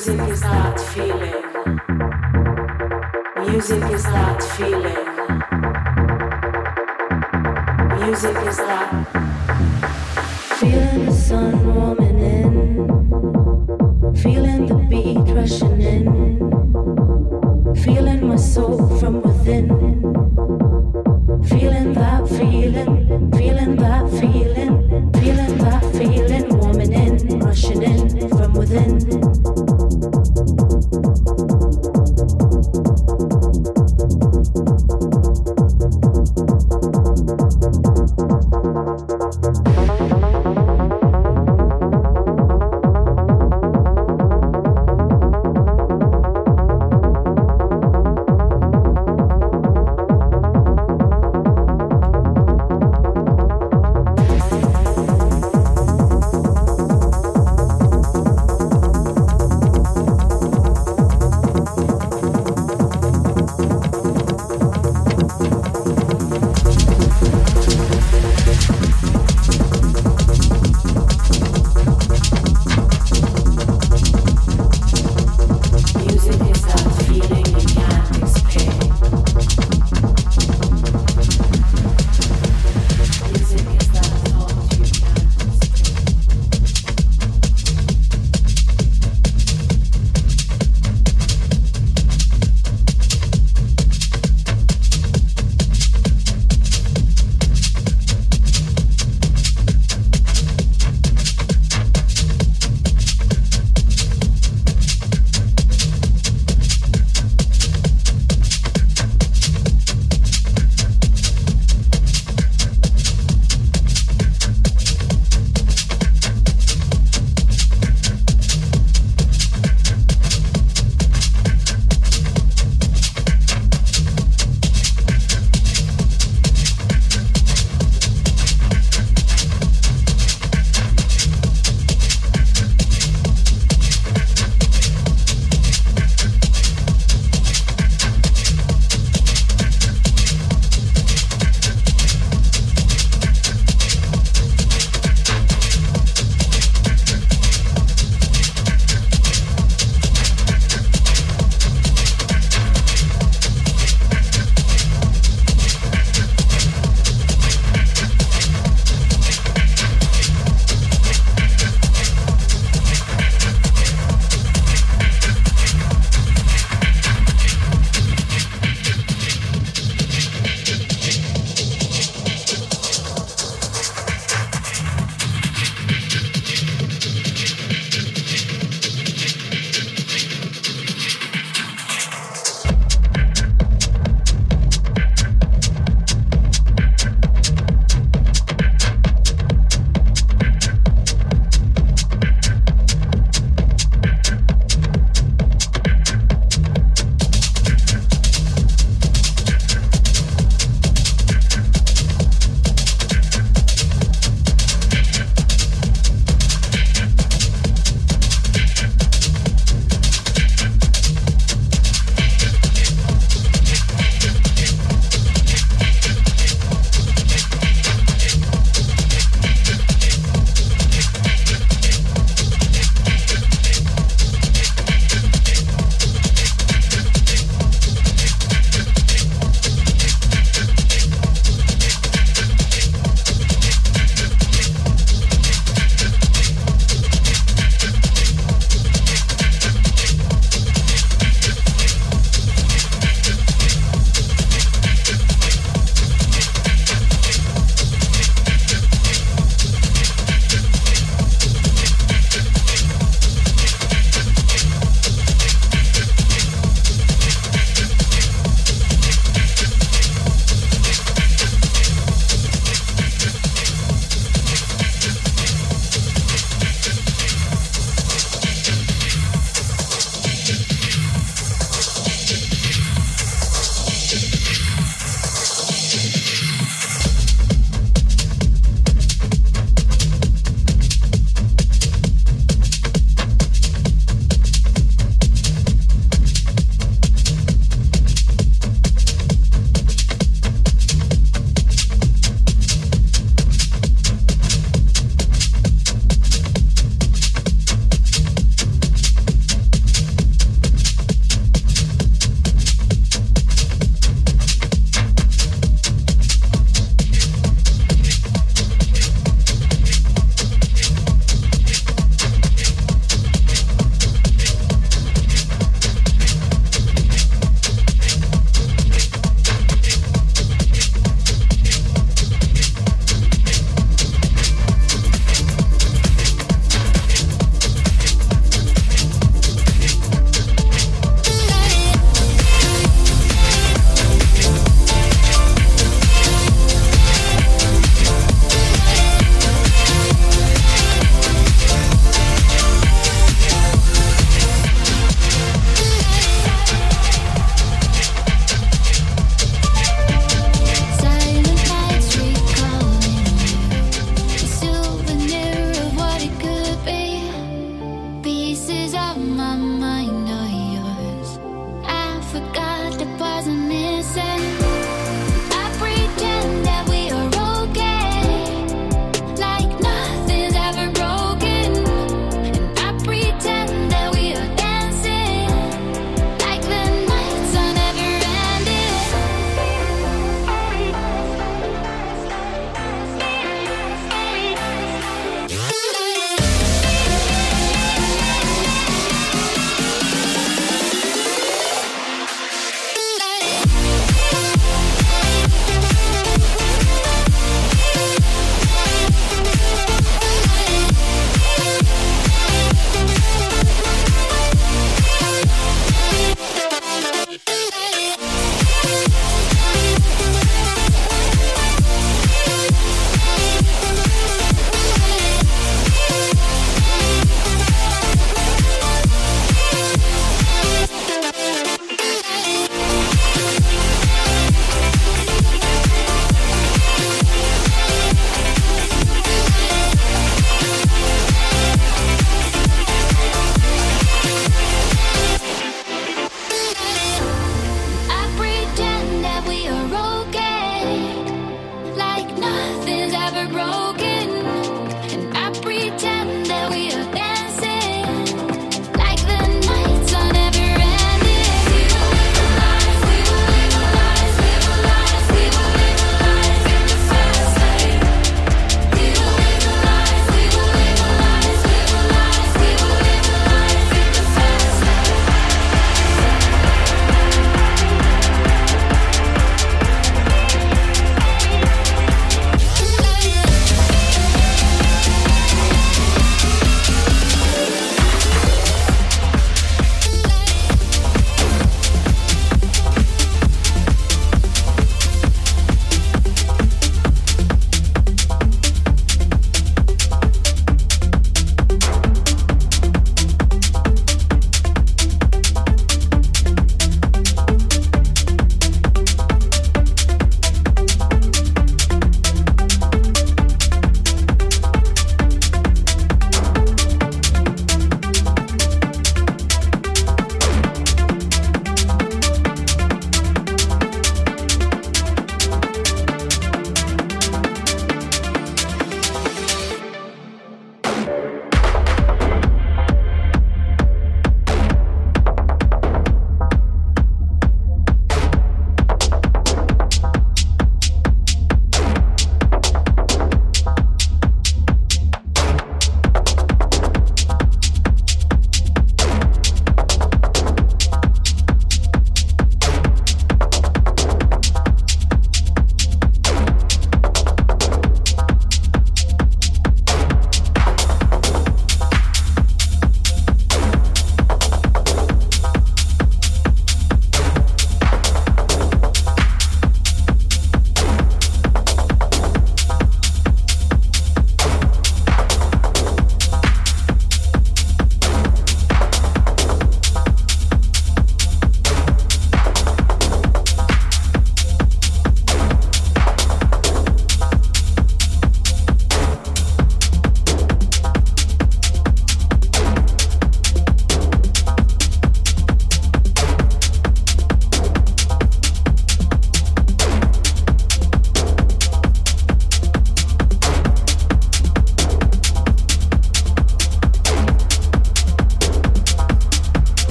Music is that feeling. Music is that feeling. Music is that feeling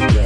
Africa.